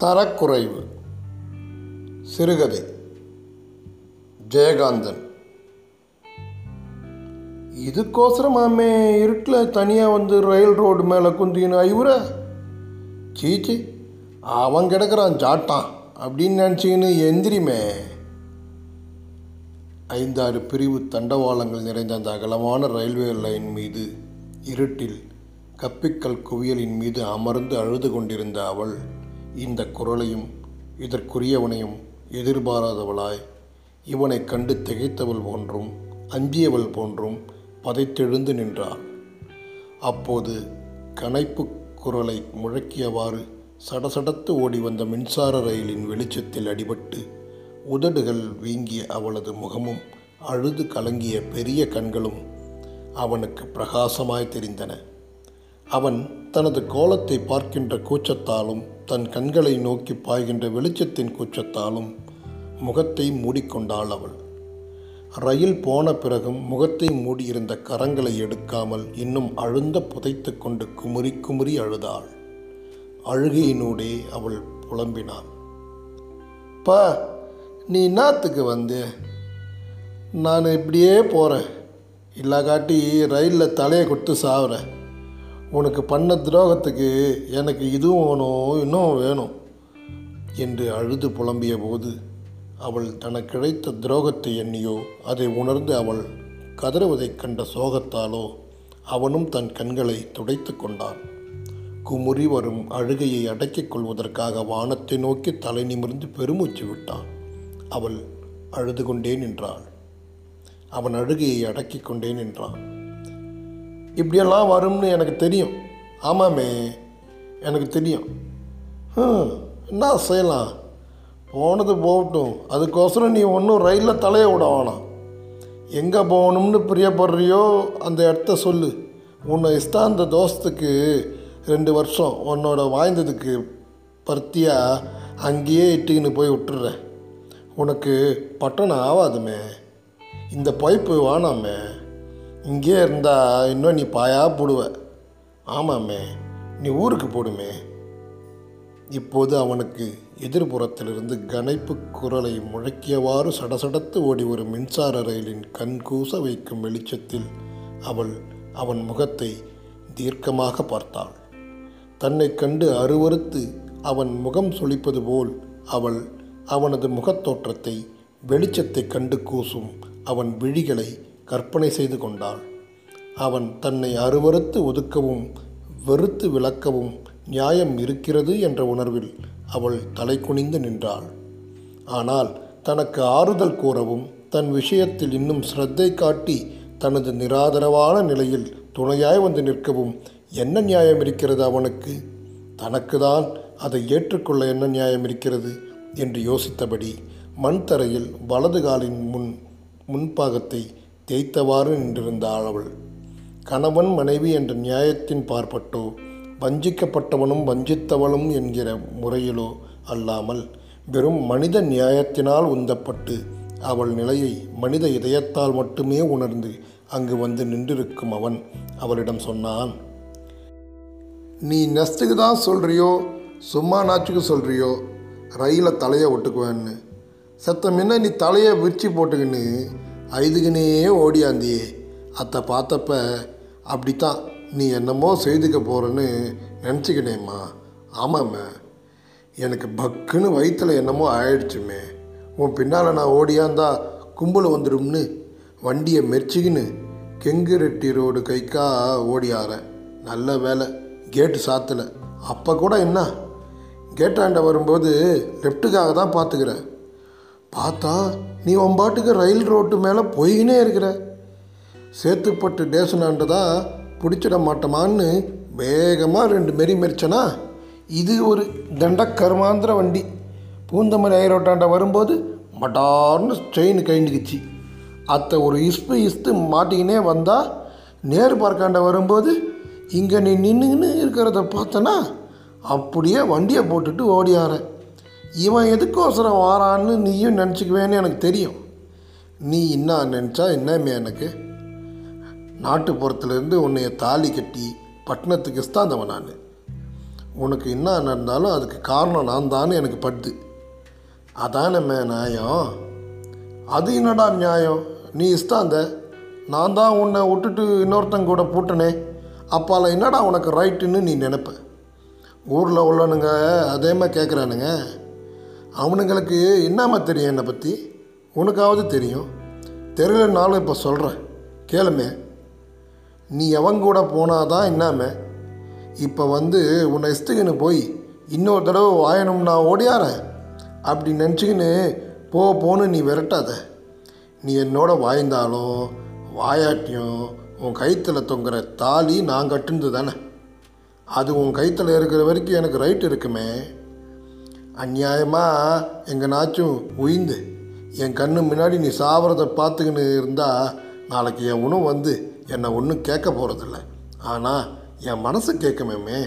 தரக்குறைவு. சிறுகதை. ஜெயகாந்தன். இதுக்கோசரமாமே இருட்டில் தனியாக வந்து ரயில் ரோடு மேலே குந்தின்னு ஐவுற. சீச்சி அவன் கிடக்குறான் ஜாட்டான் அப்படின்னு நினச்சிக்கின்னு எந்திரிமே. ஐந்தாறு பிரிவு தண்டவாளங்கள் நிறைந்த அந்த அகலமான ரயில்வே லைன் மீது இருட்டில் கப்பிக்கல் குவியலின் மீது அமர்ந்து அழுது கொண்டிருந்த அவள் இந்த குரலையும் இதற்குரியவனையும் எதிர்பாராதவளாய். இவனைக் கண்டு திகைத்தவள் போன்றும் அஞ்சியவள் போன்றும் பதைத்தெழுந்து நின்றாள். அப்போது கனைப்பு குரலை முழக்கியவாறு சடசடத்து ஓடி வந்த மின்சார ரயிலின் வெளிச்சத்தில் அடிபட்டு உதடுகள் வீங்கிய அவளது முகமும் அழுது கலங்கிய பெரிய கண்களும் அவனுக்கு பிரகாசமாய் தெரிந்தன. அவன் தனது கோலத்தை பார்க்கின்ற கூச்சத்தாலும் தன் கண்களை நோக்கி பாய்கின்ற வெளிச்சத்தின் கூச்சத்தாலும் முகத்தை மூடிக்கொண்டாள் அவள். ரயில் போன பிறகும் முகத்தை மூடியிருந்த கரங்களை எடுக்காமல் இன்னும் அழுந்த புதைத்து கொண்டு குமுறி குமுறி அழுதாள். அழுகையினூடே அவள் புலம்பினாள். பா நீ என்னத்துக்கு வந்து? நான் இப்படியே போகிறேன் இல்லாக்காட்டி ரயிலில் தலையை கொடுத்து சாவுறேன். உனக்கு பண்ண துரோகத்துக்கு எனக்கு இதுவும் வேணும் இன்னும் வேணும் என்று அழுது புலம்பிய போது அவள் தனக்கு கிடைத்த துரோகத்தை எண்ணியோ அதை உணர்ந்து அவள் கதறுவதைக் கண்ட சோகத்தாலோ அவனும் தன் கண்களை துடைத்து கொண்டான். குமுறி வரும் அழுகையை அடக்கிக் கொள்வதற்காக வானத்தை நோக்கி தலை நிமிர்ந்து பெருமூச்சு விட்டான். அவள் அழுது கொண்டே நின்றாள். அவன் அழுகையை அடக்கிக் கொண்டே நின்றான். இப்படியெல்லாம் வரும்னு எனக்கு தெரியும். ஆமாமே எனக்கு தெரியும். என்ன செய்யலாம்? போனது போகட்டும். அதுக்கோசரம் நீ ஒன்றும் ரயிலில் தலையை விட வேணாம். எங்கே போகணும்னு பிரியப்படுறியோ அந்த இடத்த சொல்லு. உன்னை இஷ்டம் அந்த ரெண்டு வருஷம் உன்னோட வாய்ந்ததுக்கு பருத்தியாக அங்கேயே இட்டுக்கின்னு போய் விட்டுறேன் உனக்கு பட்டணம் ஆகாதுமே இந்த பைப்பு வானாமே இங்கே இருந்தால் இன்னும் நீ பாயா போடுவ. ஆமாமே நீ ஊருக்கு போடுமே. இப்போது அவனுக்கு எதிர்புறத்திலிருந்து கனைப்பு குரலை முழக்கியவாறு சடசடத்து ஓடி ஒரு மின்சார ரயிலின் கண் கூச வைக்கும் வெளிச்சத்தில் அவள் அவன் முகத்தை தீர்க்கமாக பார்த்தாள். தன்னை கண்டு அருவருத்து அவன் முகம் சொலிப்பது போல் அவள் அவனது முகத்தோற்றத்தை வெளிச்சத்தை கண்டு கூசும் அவன் விழிகளை கற்பனை செய்து கொண்டாள். அவன் தன்னை அருவறுத்து ஒதுக்கவும் வெறுத்து விளக்கவும் நியாயம் இருக்கிறது என்ற உணர்வில் அவள் தலை குனிந்து நின்றாள். ஆனால் தனக்கு ஆறுதல் கூறவும் தன் விஷயத்தில் இன்னும் சிரத்தை காட்டி தனது நிராதரவான நிலையில் துணையாய் வந்து நிற்கவும் என்ன நியாயம் இருக்கிறது அவனுக்கு? தனக்குதான் அதை ஏற்றுக்கொள்ள என்ன நியாயம் இருக்கிறது? என்று யோசித்தபடி மண் தரையில் வலது காலின் முன் முன்பாகத்தை தேய்த்தவாறு நின்றிருந்தாள் அவள். கணவன் மனைவி என்ற நியாயத்தின் பார்ப்பட்டோ வஞ்சிக்கப்பட்டவனும் வஞ்சித்தவளும் என்கிற முறையிலோ அல்லாமல் வெறும் மனித நியாயத்தினால் உந்தப்பட்டு அவள் நிலையை மனித இதயத்தால் மட்டுமே உணர்ந்து அங்கு வந்து நின்றிருக்கும் அவன் அவளிடம் சொன்னான். நீ நெஸ்ட்டுக்கு தான் சொல்கிறியோ சும்மா நாச்சுக்கு சொல்கிறியோ ரயிலை தலையை ஒட்டுக்குவேன்னு. செத்த முன்ன நீ தலையை விரிச்சு போட்டுக்கின்னு ஐதுக்குனே ஓடியாந்தியே அத்தை பார்த்தப்ப அப்படித்தான் நீ என்னமோ செய்துக்க போகிறேன்னு நினச்சிக்கினேம்மா. ஆமாம்மா. எனக்கு பக்குன்னு வயிற்றில் என்னமோ ஆயிடுச்சுமே. உன் பின்னால் நான் ஓடியாந்தா கும்பல் வந்துடும்னு வண்டியை மெரிச்சிக்கின்னு கெங்கு ரெட்டி ரோடு கைக்கா ஓடியாரேன் நல்ல வேலை கேட்டு சாத்தலை. அப்போ கூட என்ன? கேட்டாண்ட வரும்போது லெஃப்ட்டுக்காக தான் பார்த்துக்கிறேன் பார்த்தா நீ உன் பாட்டுக்கு ரயில் ரோட்டு மேலே போயினே இருக்கிற. சேத்துப்பட்டு டேசனான்றதா தான் பிடிச்சிட மாட்டோமான்னு வேகமாக ரெண்டு மெரி மெரிச்சனா? இது ஒரு தண்ட கருமாந்திர வண்டி. பூந்தமல்லி ஐரோட்டாண்ட வரும்போது மட்டார்னு செயின் கைண்டுக்குச்சு அத்தை ஒரு இஸ்பு இஸ்து மாட்டிக்கினே வந்தால் நேரு பார்க்காண்ட வரும்போது இங்கே நீ நின்றுக்கின்னு இருக்கிறத பார்த்தனா? அப்படியே வண்டியை போட்டுட்டு ஓடியாரேன் இவன் எதுக்கோசரம் வாரான்னு நீயும் நினச்சிக்குவேன்னு எனக்கு தெரியும். நீ என்ன நினச்சா என்னமே எனக்கு? நாட்டுப்புறத்துலேருந்து உன்னைய தாலி கட்டி பட்டணத்துக்கு ஸ்தாந்தவன் நான். உனக்கு என்ன நடந்தாலும் அதுக்கு காரணம் நான் தானே எனக்கு படுது. அதானம்மே நியாயம்? அது என்னடா நியாயம்? நீ இஸ்தாந்த நான் தான் உன்னை விட்டுட்டு இன்னொருத்தங்க கூட பூட்டினே. அப்பால என்னடா உனக்கு ரைட்டுன்னு நீ நினப்ப? ஊரில் உள்ளனுங்க அதே மாதிரி கேட்குறானுங்க அவனுங்களுக்கு என்னாம்மா தெரியும் என்னை பற்றி உனக்காவது தெரியும். தெரியலனாலும் இப்போ சொல்கிறேன் கேளுமே. நீ எவன் கூட போனாதான் என்னாமே. இப்போ வந்து உன்னை இஷ்டத்துக்குன்னு போய் இன்னொரு தடவை வாயணும் நான் ஓடியாரேன் அப்படி நினச்சிக்கின்னு போ போன்னு நீ விரட்டாத. நீ என்னோட வாய்ந்தாலும் வாயாட்டியும் உன் கைத்தில் தொங்குற தாலி நான் கட்டுனது தானே. அது உன் கைத்தில் இருக்கிற வரைக்கும் எனக்கு ரைட் இருக்குமே. அநியாயமாக எங்கனாச்சும் உயிந்து. என் கண்ணு முன்னாடி நீ சாவறத பார்த்துக்கின்னு இருந்தால் நாளைக்கு என் உணவு வந்து என்னை ஒன்றும் கேட்க போகிறதில்ல ஆனால் என் மனசு கேட்கமேமே.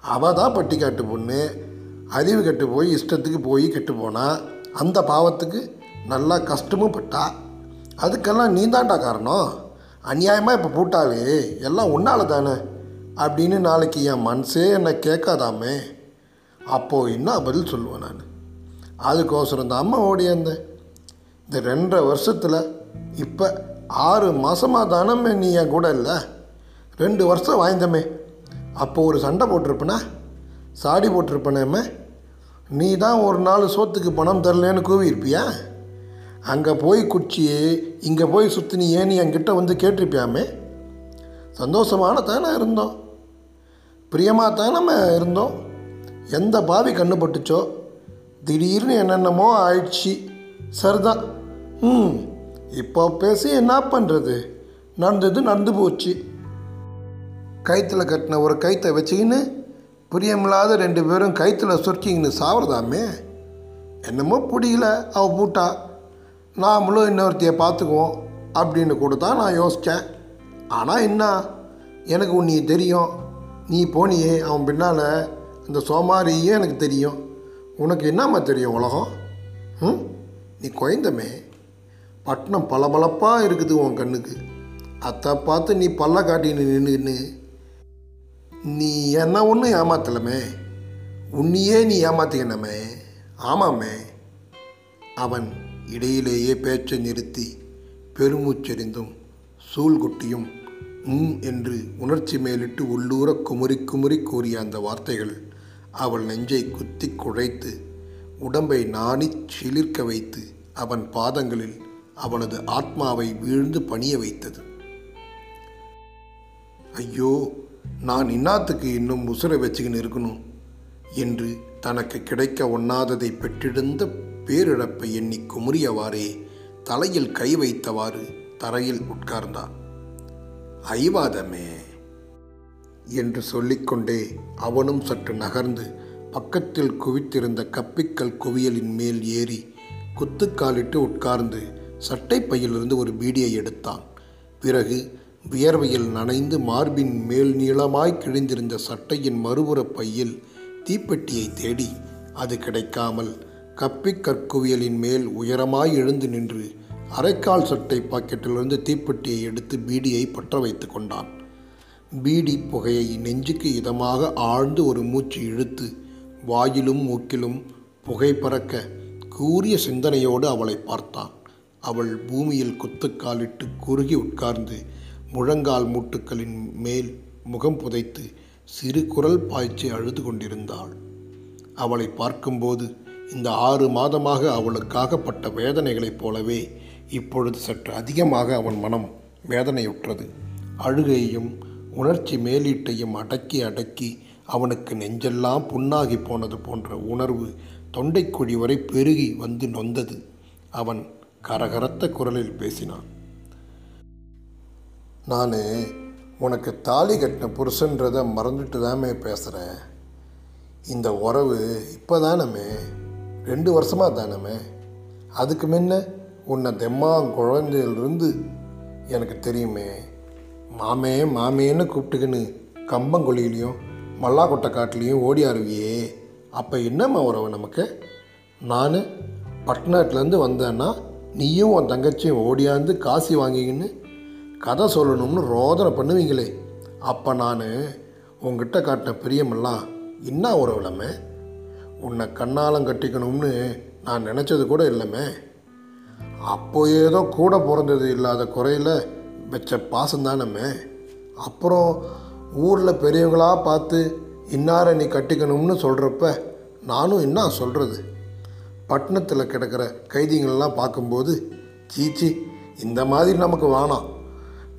அவள் தான் பட்டி காட்டு பொண்ணு. அறிவு கெட்டு போய் இஷ்டத்துக்கு போய் கெட்டு போனால் அந்த பாவத்துக்கு நல்லா கஷ்டமும் பட்டா. அதுக்கெல்லாம் நீ தான்டா காரணம். அநியாயமாக இப்போ பூட்டாவே எல்லாம் உன்னால தானே. அப்படின்னு நாளைக்கு என் மனசே என்னை கேட்காதாமே. அப்போது என்ன பதில் சொல்லுவேன் நான்? அதுக்கோசரம் தான் அம்மா ஓடியாந்தேன் இந்த ரெண்டரை வருஷத்தில் இப்போ ஆறு மாதமாக தானமே நீ என் கூட இல்லை? ரெண்டு வருஷம் வாய்ந்தமே அப்போ ஒரு சண்டை போட்டிருப்பனா? சாடி போட்டிருப்பனேமே நீ தான் ஒரு நாள் சோத்துக்கு பணம் தரலன்னு கூவியிருப்பியா? அங்கே போய் குச்சியே இங்கே போய் சுற்றினியே நீ என்கிட்ட வந்து கேட்டிருப்பியாமே? சந்தோஷமான தானே இருந்தோம். பிரியமாக தானே இருந்தோம். எந்த பாவி கண்ணு பட்டுச்சோ திடீர்னு என்னென்னமோ ஆயிடுச்சு. சரிதான் ம் இப்போ பேசி என்ன பண்ணுறது நடந்தது நடந்து போச்சு. கயிற்றுல கட்டின ஒரு கைத்தை வச்சுக்கின்னு பிரியமில்லாத ரெண்டு பேரும் கயிற்றுல சொர்க்கிங்கன்னு சாவறதாமே? என்னமோ பிடிக்கல அவள் பூட்டா. நாமளும் இன்னொருத்தையை பார்த்துக்குவோம் அப்படின்னு கூட தான் நான் யோசித்தேன் ஆனால் என்ன? எனக்கு உன்னை தெரியும். நீ போனியே அவன் பின்னால் இந்த சோமாரியே எனக்கு தெரியும். உனக்கு என்னம்மா தெரியும் உலகம்? ம்? நீ குழந்தமே பட்டணம் பளபளப்பாக இருக்குது உன் கண்ணுக்கு. அதை பார்த்து நீ பல்ல காட்டின்னு நின்றுன்னு நீ என்ன ஒன்றும் ஏமாத்தலமே? உன்னையே நீ ஏமாத்திக்கணமே. ஆமாமே. அவன் இடையிலேயே பேச்சை நிறுத்தி பெருமூச்செறிந்தும் சூழ்குட்டியும் ம் என்று உணர்ச்சி மேலிட்டு உள்ளூர குமுறி குமுறி கூறிய அந்த வார்த்தைகள் அவள் நெஞ்சை குத்தி குழைத்து உடம்பை நாணிச் சிலிர்க்க வைத்து அவன் பாதங்களில் அவனது ஆத்மாவை வீழ்ந்து பணிய வைத்தது. ஐயோ நான் இன்னாத்துக்கு இன்னும் உசுரை வச்சுக்கின்னு இருக்கணும்? என்று தனக்கு கிடைக்க ஒண்ணாததை பெற்றிருந்த பேரிழப்பை எண்ணி குமுறியவாறே தலையில் கை வைத்தவாறு தரையில் உட்கார்ந்தான். ஐவாதமே என்று சொல்லிக்கொண்டே அவனும் சற்று நகர்ந்து பக்கத்தில் குவித்திருந்த கப்பிக்கல் குவியலின் மேல் ஏறி குத்துக்காலிட்டு உட்கார்ந்து சட்டை பையிலிருந்து ஒரு பீடியை எடுத்தான். பிறகு வியர்வையில் நனைந்து மார்பின் மேல் நீளமாய் கிழிந்திருந்த சட்டையின் மறுபுற பையில் தீப்பெட்டியை தேடி அது கிடைக்காமல் கப்பிக் கற்குவியலின் மேல் உயரமாய் எழுந்து நின்று அரைக்கால் சட்டை பாக்கெட்டிலிருந்து தீப்பெட்டியை எடுத்து பீடியை பற்ற வைத்து கொண்டான். பீடி புகையை நெஞ்சுக்கு இதமாக ஆழ்ந்து ஒரு மூச்சு இழுத்து வாயிலும் மூக்கிலும் புகை பறக்க கூரிய சிந்தனையோடு அவளை பார்த்தான். அவள் பூமியில் குத்துக்காலிட்டு குறுகி உட்கார்ந்து முழங்கால் மூட்டுக்களின் மேல் முகம் புதைத்து சிறு குரல் பாய்ச்சி அழுது கொண்டிருந்தாள். அவளை பார்க்கும்போது இந்த ஆறு மாதமாக அவளுக்காகப்பட்ட வேதனைகளைப் போலவே இப்பொழுது சற்று அதிகமாக அவன் மனம் வேதனையுற்றது. அழுகையும் உணர்ச்சி மேலீட்டையும் அடக்கி அடக்கி அவனுக்கு நெஞ்செல்லாம் புண்ணாகி போனது போன்ற உணர்வு தொண்டைக்குழி வரை பெருகி வந்து நொந்தது. அவன் கரகரத்த குரலில் பேசினான். நான் உனக்கு தாலி கட்டின புருஷன்றதை மறந்துட்டு தாமே பேசுகிறேன் இந்த உறவு இப்போ தானமே ரெண்டு வருஷமாக தானமே? அதுக்கு முன்ன உன்னை தெம்மா குழந்தையிலிருந்து எனக்கு தெரியுமே. மாமே மாமேன்னு கூப்பிட்டுக்கின்னு கம்பங்கொழியிலையும் மல்லாக்கொட்டை காட்டிலையும் ஓடி அருவியே அப்போ என்னம்மா உறவு நமக்கு? நான் பட்டணத்துலேருந்து வந்தேன்னா நீயும் உன் தங்கச்சியும் ஓடியாந்து காசி வாங்கிக்கின்னு கதை சொல்லணும்னு ரோதனை பண்ணுவீங்களே. அப்போ நான் உங்ககிட்ட காட்டின பிரியமெல்லாம் என்ன உறவிலமே? உன்னை கண்ணாலம் கட்டிக்கணும்னு நான் நினச்சது கூட இல்லைமே. அப்போ ஏதோ கூட பிறந்தது இல்லாத குறையில் வச்ச பாசந்தானமே அப்புறம் ஊரில் பெரியவங்களாக பார்த்து இன்னாரை நீ கட்டிக்கணும்னு சொல்கிறப்ப நானும் என்ன சொல்கிறது பட்டணத்தில் கிடக்கிற கைதிங்களெல்லாம் பார்க்கும்போது சீச்சி இந்த மாதிரி நமக்கு வேணாம்.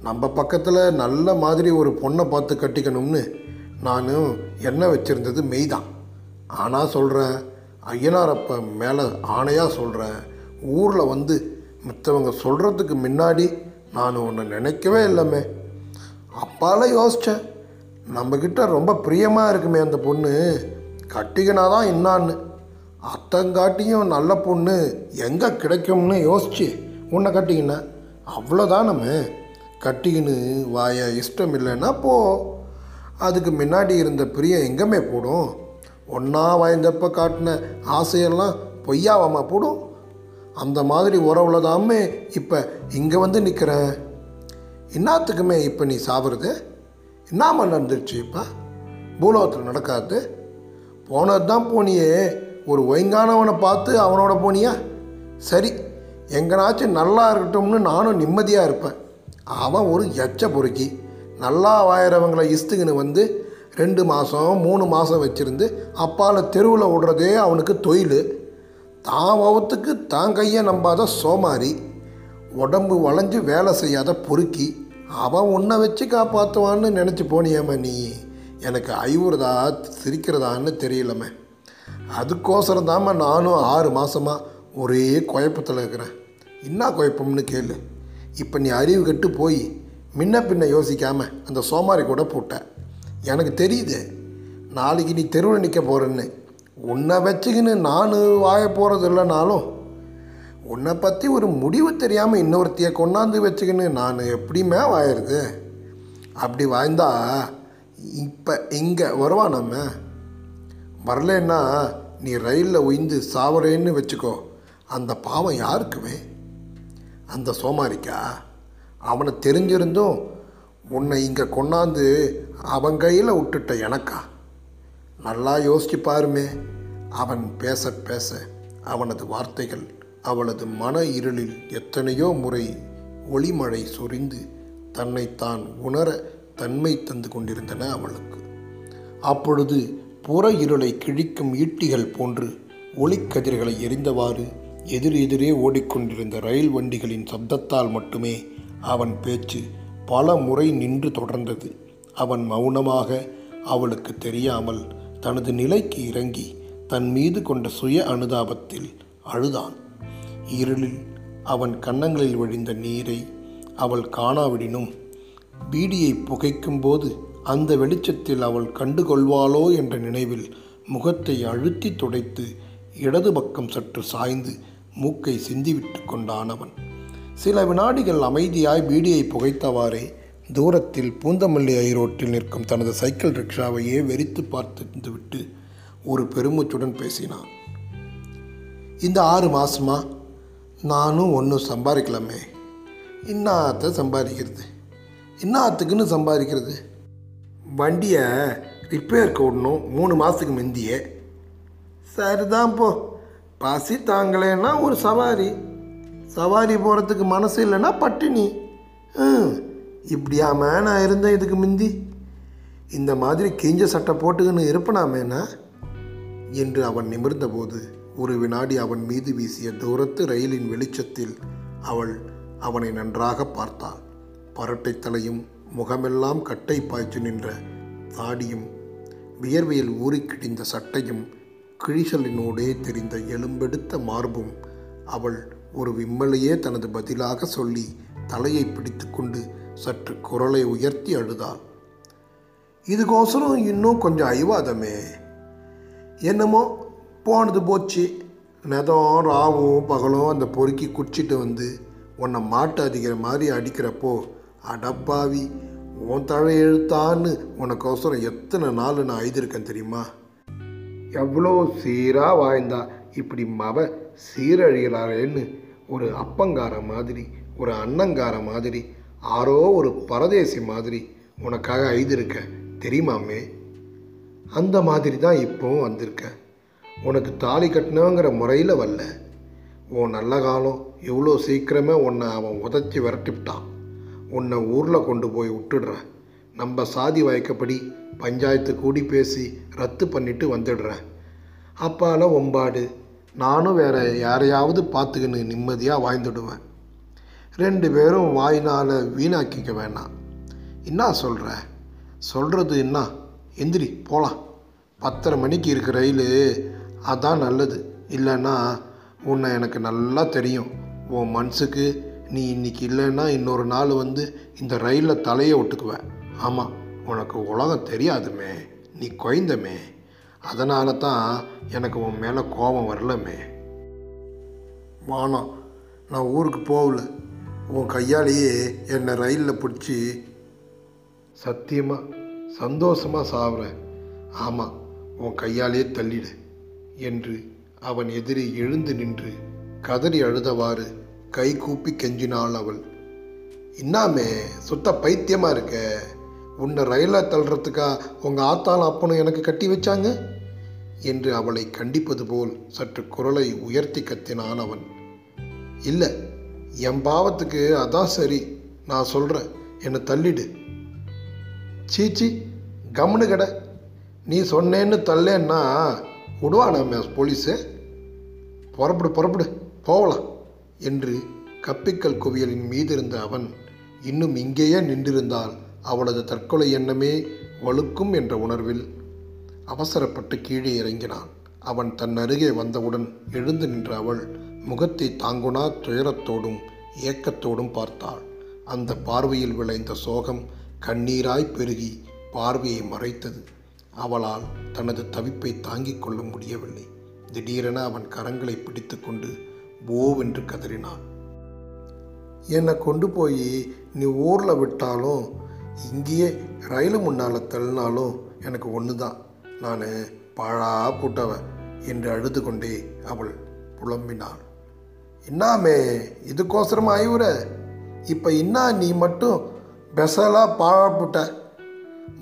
நம்ம பக்கத்தில் நல்ல மாதிரி ஒரு பொண்ணை பார்த்து கட்டிக்கணும்னு நானும் எண்ணெய் வச்சுருந்தது மெய்தான். ஆனால் சொல்கிறேன் ஐயனாரப்ப மேலே ஆணையாக சொல்கிறேன் ஊரில் வந்து மித்தவங்க சொல்கிறதுக்கு முன்னாடி நான் ஒன்று நினைக்கவே இல்லைமே. அப்பால யோசித்தேன் நம்மக்கிட்ட ரொம்ப பிரியமாக இருக்குமே அந்த பொண்ணு. கட்டிக்கினாதான் என்னான்னு அத்தங்காட்டியும் நல்ல பொண்ணு. எங்கே கிடைக்கும்னு யோசிச்சு உன்னை கட்டிக்கினேன் அவ்வளோதானமே கட்டிக்கின்னு வாய இஷ்டம் இல்லைன்னா போ. அதுக்கு முன்னாடி இருந்த பிரியம் எங்கேமே போடும். ஒன்றா வாய்ந்தப்போ காட்டின ஆசையெல்லாம் பொய்யாவாமா போடும். அந்த மாதிரி உறவுல தாமே இப்போ இங்கே வந்து நிற்கிற என்னத்துக்குமே இப்போ நீ சாப்பிட்றது என்னாம நடந்துருச்சு இப்போ பூலோகத்தில் நடக்காது. போனது தான் போனியே. ஒரு ஒயங்கானவனை பார்த்து அவனோட போனியா? சரி எங்கனாச்சும் நல்லா இருக்கட்டும்னு நானும் நிம்மதியாக இருப்பேன். அவன் ஒரு எச்ச பொறுக்கி. நல்லா வாயிறவங்களை இஸ்துக்குன்னு வந்து ரெண்டு மாதம் மூணு மாதம் வச்சுருந்து அப்பால் தெருவில் விடுறதே அவனுக்கு தொழில் தான் வவுத்துக்கு தான் கையை நம்பாத சோமாரி உடம்பு வளைஞ்சு வேலை செய்யாத பொறுக்கி அவன் உன்னை வச்சு காப்பாற்றுவான்னு நினச்சி போனியேம்மா நீ. எனக்கு ஐவுறதா சிரிக்கிறதான்னு தெரியலம்மே. அதுக்கோசரம் தாம்மா நானும் ஆறு மாதமாக ஒரே குழப்பத்தில் இருக்கிறேன். என்ன குழப்பம்னு கேளு. இப்போ நீ அறிவு கட்டு போய் முன்ன பின்ன யோசிக்காமல் அந்த சோமாரி கூட போட்ட. எனக்கு தெரியுது நாளைக்கு நீ தெருவில் நிற்க போகிறேன்னு உன்னை வச்சுக்கின்னு நான் வாய போகிறது இல்லைனாலும் உன்னை பற்றி ஒரு முடிவு தெரியாமல் இன்னொருத்தையை கொண்டாந்து வச்சுக்கின்னு நான் எப்படியுமே வாயிருது அப்படி வாய்ந்தா இப்போ இங்கே வருவா நம்ம. வரலன்னா நீ ரயிலில் உயிந்து சாவறேன்னு வச்சுக்கோ. அந்த பாவம் யாருக்குமே? அந்த சோமாரிக்கா? அவனை தெரிஞ்சிருந்தும் உன்னை இங்கே கொண்டாந்து அவன் கையில் விட்டுட்ட எனக்கா? நல்லா யோசிச்சு பாருமே. அவன் பேச பேச அவனது வார்த்தைகள் அவளது மன இருளில் எத்தனையோ முறை ஒளிமழை சொரிந்து தன்னைத்தான் உணர தன்மை தந்து கொண்டிருந்தன அவளுக்கு. அப்பொழுது புற இருளை கிழிக்கும் ஈட்டிகள் போன்று ஒளிக்கதிர்களை எரிந்தவாறு எதிர் எதிரே ஓடிக்கொண்டிருந்த ரயில் வண்டிகளின் சப்தத்தால் மட்டுமே அவன் பேச்சு பல முறை நின்று தொடர்ந்தது. அவன் மௌனமாக அவளுக்கு தெரியாமல் தனது நிலைக்கு இறங்கி தன் மீது கொண்ட சுய அனுதாபத்தில் அழுதான். இருளில் அவன் கன்னங்களில் வழிந்த நீரை அவள் காணாவிடினும் பீடியை புகைக்கும்போது அந்த வெளிச்சத்தில் அவள் கண்டுகொள்வாளோ என்ற நினைவில் முகத்தை அழுத்தி துடைத்து இடது பக்கம் சற்று சாய்ந்து மூக்கை சிந்திவிட்டு கொண்டான் அவன். சில வினாடிகள் அமைதியாய் பீடியை புகைத்தவாறே தூரத்தில் பூந்தமல்லி ஐரோட்டில் நிற்கும் தனது சைக்கிள் ரிக்ஷாவையே வெறித்து பார்த்துவிட்டு ஒரு பெருமூச்சுடன் பேசினான். இந்த ஆறு மாதமா நானும் ஒன்றும் சம்பாதிக்கலாமே. இன்னாத்த சம்பாதிக்கிறது? இன்னாத்துக்குன்னு சம்பாதிக்கிறது? வண்டியை ரிப்பேருக்கு விடணும் மூணு மாதத்துக்கு முந்தியே. சரிதான் போ. பசி தாங்கலைன்னா ஒரு சவாரி. சவாரி போகிறதுக்கு மனசு இல்லைன்னா பட்டினி. ம் இப்படியாம நான் இருந்தேன் இதுக்கு முந்தி? இந்த மாதிரி கிஞ்ச சட்டை போட்டுக்கின்னு இருப்பனாமேனா? என்று அவன் நிமிர்ந்தபோது ஒரு வினாடி அவன் மீது வீசிய தூரத்து ரயிலின் வெளிச்சத்தில் அவள் அவனை நன்றாக பார்த்தாள். பரட்டை தலையும் முகமெல்லாம் கட்டை பாய்ச்சி நின்ற தாடியும் வியர்வையில் ஊறி கிடிந்த சட்டையும் கிழிசலினோடே தெரிந்த எலும்பெடுத்த மார்பும் அவள் ஒரு விம்மலையே தனது பதிலாக சொல்லி தலையை பிடித்துக்கொண்டு சற்று குரலை உயர்த்தி அழுதாள் இதுக்கோசரம் இன்னும் கொஞ்சம் அய்வாதமே என்னமோ போனது போச்சு. நெதம் ராவும் பகலும் அந்த பொறுக்கி குடிச்சிட்டு வந்து உன்னை மாட்டு அடிக்கிற மாதிரி அடிக்கிறப்போ அடப்பாவி உன் தழை எழுத்தான்னு உனக்கோசரம் எத்தனை நாள் நான் எழுதியிருக்கேன் தெரியுமா? எவ்வளோ சீராக வாய்ந்தா இப்படி மவ சீரழிகிறாரேன்னு ஒரு அப்பங்கார மாதிரி ஒரு அன்னங்கார மாதிரி ஆரோ ஒரு பரதேசி மாதிரி உனக்காக எழுதியிருக்கேன் தெரியுமாமே? அந்த மாதிரி தான் இப்போவும் வந்திருக்கேன் உனக்கு தாலி கட்டினாங்கிற முறையில் வரல. உன் நல்ல காலம் இவ்வளோ சீக்கிரமே உன்னை அவன் உதச்சி விரட்டிவிட்டான். உன்னை ஊரில் கொண்டு போய் விட்டுடுறேன் நம்ம சாதி வாய்க்கப்படி பஞ்சாயத்து கூடி பேசி ரத்து பண்ணிட்டு வந்துடுறேன் அப்பால ஒம்பாடு. நானும் வேற யாரையாவது பார்த்துக்கின்னு நிம்மதியாக வாழ்ந்துடுவேன். ரெண்டு பேரும் வாயினால் வீணாக்கிக்க வேணாம். என்ன சொல்கிற சொல்கிறது என்ன? எந்திரி போகலாம் பத்தரை மணிக்கு இருக்க ரயில் அதான் நல்லது. இல்லைன்னா உன்னை எனக்கு நல்லா தெரியும். உன் மனசுக்கு நீ இன்னைக்கு இல்லைன்னா இன்னொரு நாள் வந்து இந்த ரயிலில் தலையை ஒட்டுக்குவேன் ஆமாம் உனக்கு உலகம் தெரியாதுமே. நீ குறைந்தமே. அதனால தான் எனக்கு உன் மேலே கோபம் வரலமே. வானம் நான் ஊருக்கு போகல. உன் கையாலேயே என்னை ரயிலில் பிடிச்சி சத்தியமாக சந்தோஷமாக சாவுறேன். ஆமாம் உன் கையாலே தள்ளிடு என்று அவன் எதிரே எழுந்து நின்று கதறி அழுதவாறு கை கூப்பி கெஞ்சினாள் அவள். இன்னாமே சுத்த பைத்தியமாக இருக்க? உன்னை ரயிலில் தள்ளுறதுக்கா உங்கள் ஆத்தாலும் அப்பனும் எனக்கு கட்டி வச்சாங்க? என்று அவளை கண்டிப்பது போல் சற்று குரலை உயர்த்தி கத்தினான் அவன். இல்லை என் பாவத்துக்கு அதான் சரி. நான் சொல்கிறேன் என்னை தள்ளிடு. சீச்சி கம்னு கடை. நீ சொன்னேன்னு தள்ளேன்னா விடுவானாமே போலீஸு. புறப்படு புறப்படு. போகலாம் என்று கப்பிக்கல் குவியலின் மீது இருந்த அவன் இன்னும் இங்கேயே நின்றிருந்தால் அவளது தற்கொலை எண்ணமே வலுக்கும் என்ற உணர்வில் அவசரப்பட்டு கீழே இறங்கினான். அவன் தன் அருகே வந்தவுடன் எழுந்து நின்ற அவள் முகத்தை தாங்குனா துயரத்தோடும் ஏக்கத்தோடும் பார்த்தாள். அந்த பார்வையில் விளைந்த சோகம் கண்ணீராய் பெருகி பார்வையை மறைத்தது. அவளால் தனது தவிப்பை தாங்கிக் கொள்ள முடியவில்லை. திடீரென அவன் கரங்களை பிடித்துக்கொண்டு ஓவென்று கதறினான். என்னை கொண்டு போய் நீ ஊரில் விட்டாலும் இங்கேயே ரயிலு முன்னால் தள்ளினாலும் எனக்கு ஒன்று தான் நான் பாழா போட்டவ என்று அழுது கொண்டே அவள் புலம்பினாள். இன்னாமே இதுக்கோசரம் ஐவுற இப்போ இன்னா நீ மட்டும் பெசலாக பாழப்பட்ட.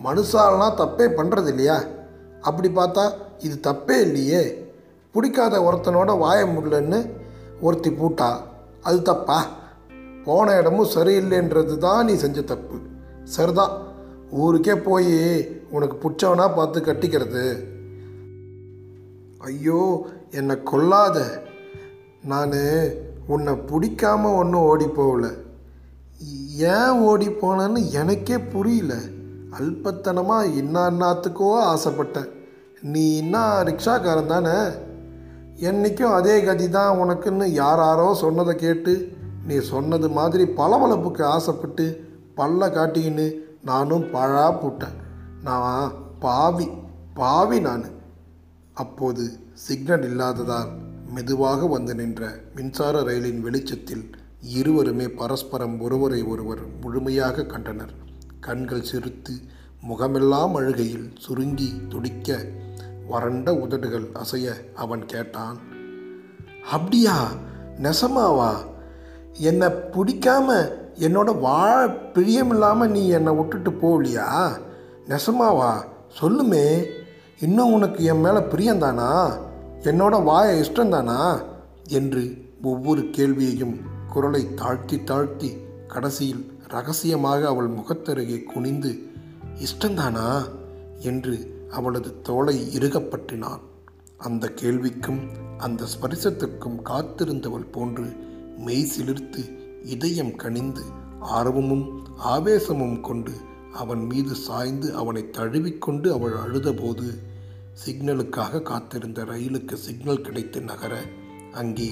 மனுஷாலாம் தப்பே பண்ணுறது இல்லையா அப்படி பார்த்தா இது தப்பே இல்லையே. பிடிக்காத ஒருத்தனோட வாய முடியலன்னு ஒருத்தி பூட்டா அது தப்பா? போன இடமும் சரியில்லைன்றது தான் நீ செஞ்ச தப்பு. சரிதான் ஊருக்கே போய் உனக்கு பிடிச்சவனா பார்த்து கட்டிக்கிறது. ஐயோ என்னை கொல்லாத. நான் உன்னை பிடிக்காம ஒன்றும் ஓடி போகல. ஏன் ஓடி போனேன்னு எனக்கே புரியல. அல்பத்தனமாக இன்னாத்துக்கோ ஆசைப்பட்டேன். நீ இன்னா ரிக்ஷாக்காரன் தானே? என்றைக்கும் அதே கதி தான் உனக்குன்னு யாராரோ சொன்னதை கேட்டு நீ சொன்னது மாதிரி பளபளப்புக்கு ஆசைப்பட்டு பல்ல காட்டிக்கின்னு நானும் பழா போட்டேன். நான் பாவி பாவி நான். அப்போது சிக்னல் இல்லாததால் மெதுவாக வந்து நின்ற மின்சார ரயிலின் வெளிச்சத்தில் இருவருமே பரஸ்பரம் ஒருவரை ஒருவர் முழுமையாக கண்டனர். கண்கள் சிரித்து முகமெல்லாம் அழுகையில் சுருங்கி துடிக்க வறண்ட உதடுகள் அசைய அவன் கேட்டான் அப்படியா? நெசமாவா? என்னை பிடிக்காம என்னோட வாழ பிரியமில்லாமல் நீ என்னை விட்டுட்டு போகலையா? நெசமாவா? சொல்லுமே இன்னும் உனக்கு என் மேலே பிரியந்தானா என்னோட வாய இஷ்டந்தானா என்று ஒவ்வொரு கேள்வியையும் குரலை தாழ்த்தி தாழ்த்தி கடைசியில் ரகசியமாக அவள் முகத்தருகே குனிந்து இஷ்டந்தானா என்று அவளது தோலை இறுகப்பற்றினான் அந்த கேள்விக்கும் அந்த ஸ்பரிசத்திற்கும் காத்திருந்தவள் போன்று மெய் சிலிர்த்து இதயம் கனிந்து ஆர்வமும் ஆவேசமும் கொண்டு அவன் மீது சாய்ந்து அவனை தழுவிக்கொண்டு அவள் அழுதபோது சிக்னலுக்காக காத்திருந்த ரயிலுக்கு சிக்னல் கிடைத்து நகர அங்கே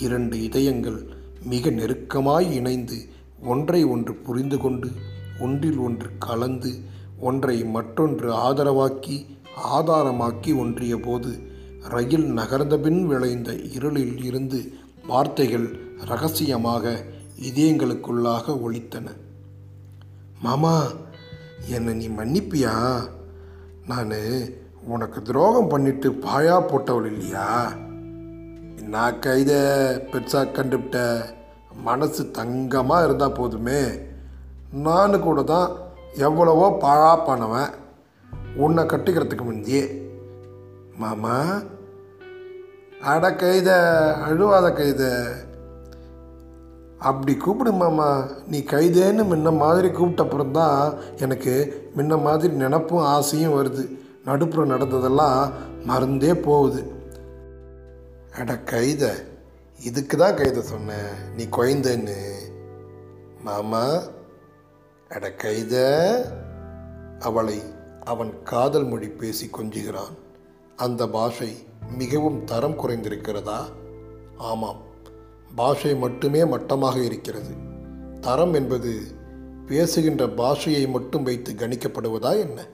இரண்டு இதயங்கள் மிக நெருக்கமாய் இணைந்து ஒன்றை ஒன்று புரிந்து கொண்டு ஒன்றில் ஒன்று கலந்து ஒன்றை மற்றொன்று ஆதரவாக்கி ஆதாரமாக்கி ஒன்றிய போது ரயில் நகர்ந்தபின் விளைந்த இருளில் இருந்து வார்த்தைகள் ரகசியமாக இதயங்களுக்குள்ளாக ஒழித்தன மாமா என்னை நீ மன்னிப்பியா? நான் உனக்கு துரோகம் பண்ணிட்டு பாயா போட்டவள் இல்லையா? நான் கைதை பெருசாக கண்டுபிட்ட மனசு தங்கமாக இருந்தால் போதுமே. நான் கூட தான் எவ்வளவோ பாழா பண்ணவன். உன்னை கட்டிக்கிறதுக்கு முந்தி மாமா அட கைத அழுவாத கைத. அப்படி கூப்பிடு மாமா. நீ கைதேன்னு முன்ன மாதிரி கூப்பிட்டப்புறம் தான் எனக்கு முன்ன மாதிரி நினப்பும் ஆசையும் வருது. நடுப்புற நடந்ததெல்லாம் மறந்தே போகுது. அட கைத இதுக்கு தான் கைத சொன்னேன் நீ குழந்தன்னு மாமா அட கைத. அவளை அவன் காதல் மொழி பேசி கொஞ்சுகிறான். அந்த பாஷை மிகவும் தரம் குறைந்திருக்கிறதா? ஆமாம் பாஷை மட்டுமே மட்டமாக இருக்கிறது. தரம் என்பது பேசுகின்ற பாஷையை மட்டும் வைத்து கணிக்கப்படுவதா என்ன?